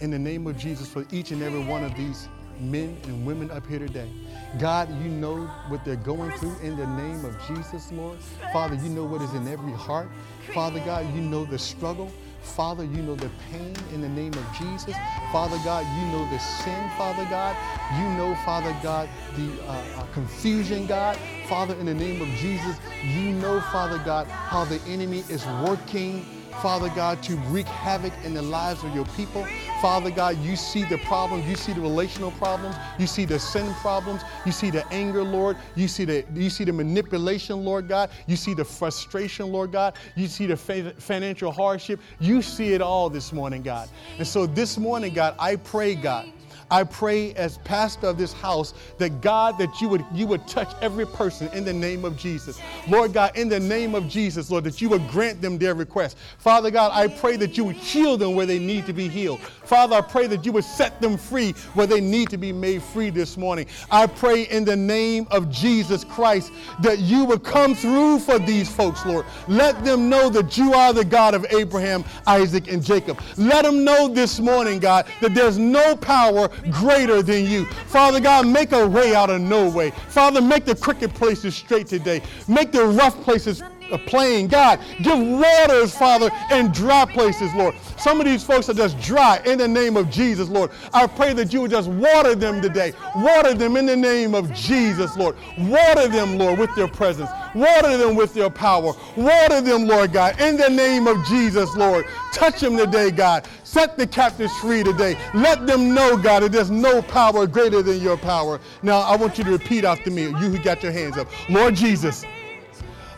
in the name of Jesus for each and every one of these men and women up here today. God, you know what they're going through in the name of Jesus, Lord. Father, you know what is in every heart. Father God, you know the struggle. Father, you know the pain in the name of Jesus. Father God, you know the sin, Father God. You know, Father God, the uh, uh, confusion, God. Father, in the name of Jesus, you know, Father God, how the enemy is working Father God, to wreak havoc in the lives of your people. Father God, you see the problems, you see the relational problems, you see the sin problems, you see the anger, Lord, you see the you see the manipulation, Lord God, you see the frustration, Lord God, you see the financial hardship. You see it all this morning, God. And so this morning, God, I pray, God, I pray as pastor of this house that God, that you would you would touch every person in the name of Jesus. Lord God, in the name of Jesus, Lord, that you would grant them their request. Father God, I pray that you would heal them where they need to be healed. Father, I pray that you would set them free where they need to be made free this morning. I pray in the name of Jesus Christ that you would come through for these folks, Lord. Let them know that you are the God of Abraham, Isaac, and Jacob. Let them know this morning, God, that there's no power greater than you. Father God, make a way out of no way. Father, make the crooked places straight today. Make the rough places plain. God, give waters, Father, in dry places, Lord. Some of these folks are just dry in the name of Jesus, Lord. I pray that you would just water them today. Water them in the name of Jesus, Lord. Water them, Lord, with your presence. Water them with your power. Water them, Lord God, in the name of Jesus, Lord. Touch them today, God. Set the captives free today. Let them know, God, that there's no power greater than your power. Now, I want you to repeat after me, you who got your hands up. Lord Jesus,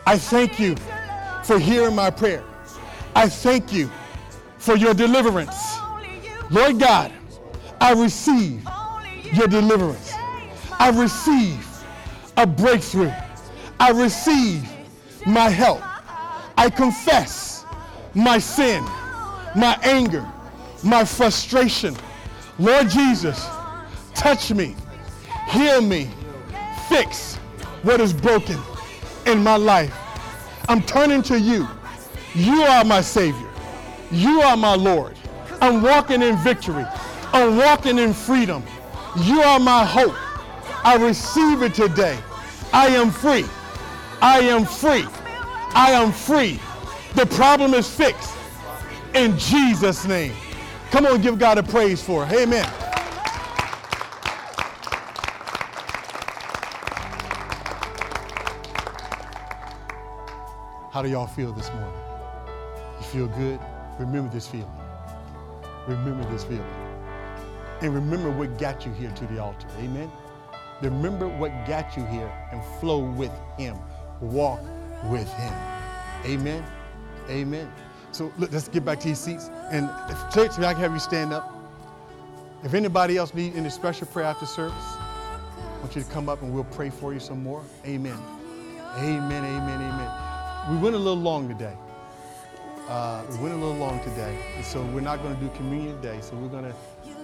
I thank you for hearing my prayer. I thank you for your deliverance. Lord God, I receive your deliverance. I receive a breakthrough. I receive my help. I confess my sin, my anger, my frustration. Lord Jesus, touch me, heal me, fix what is broken in my life. I'm turning to you. You are my Savior. You are my Lord. I'm walking in victory. I'm walking in freedom. You are my hope. I receive it today. I am free. I am free. I am free. The problem is fixed. In Jesus' name. Come on, give God a praise for it. Amen. How do y'all feel this morning? You feel good? Remember this feeling. Remember this feeling. And remember what got you here to the altar. Amen. Remember what got you here and flow with Him. Walk with Him. Amen. Amen. So look, let's get back to your seats. And if church, if I can have you stand up. If anybody else needs any special prayer after service, I want you to come up and we'll pray for you some more. Amen. Amen. Amen. Amen we went a little long today. Uh, we went a little long today, so we're not going to do communion today. So we're going to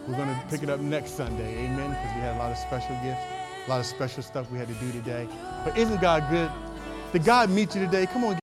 we're going to pick it up next Sunday, Amen. Because we had a lot of special gifts, a lot of special stuff we had to do today. But isn't God good? Did God meet you today? Come on.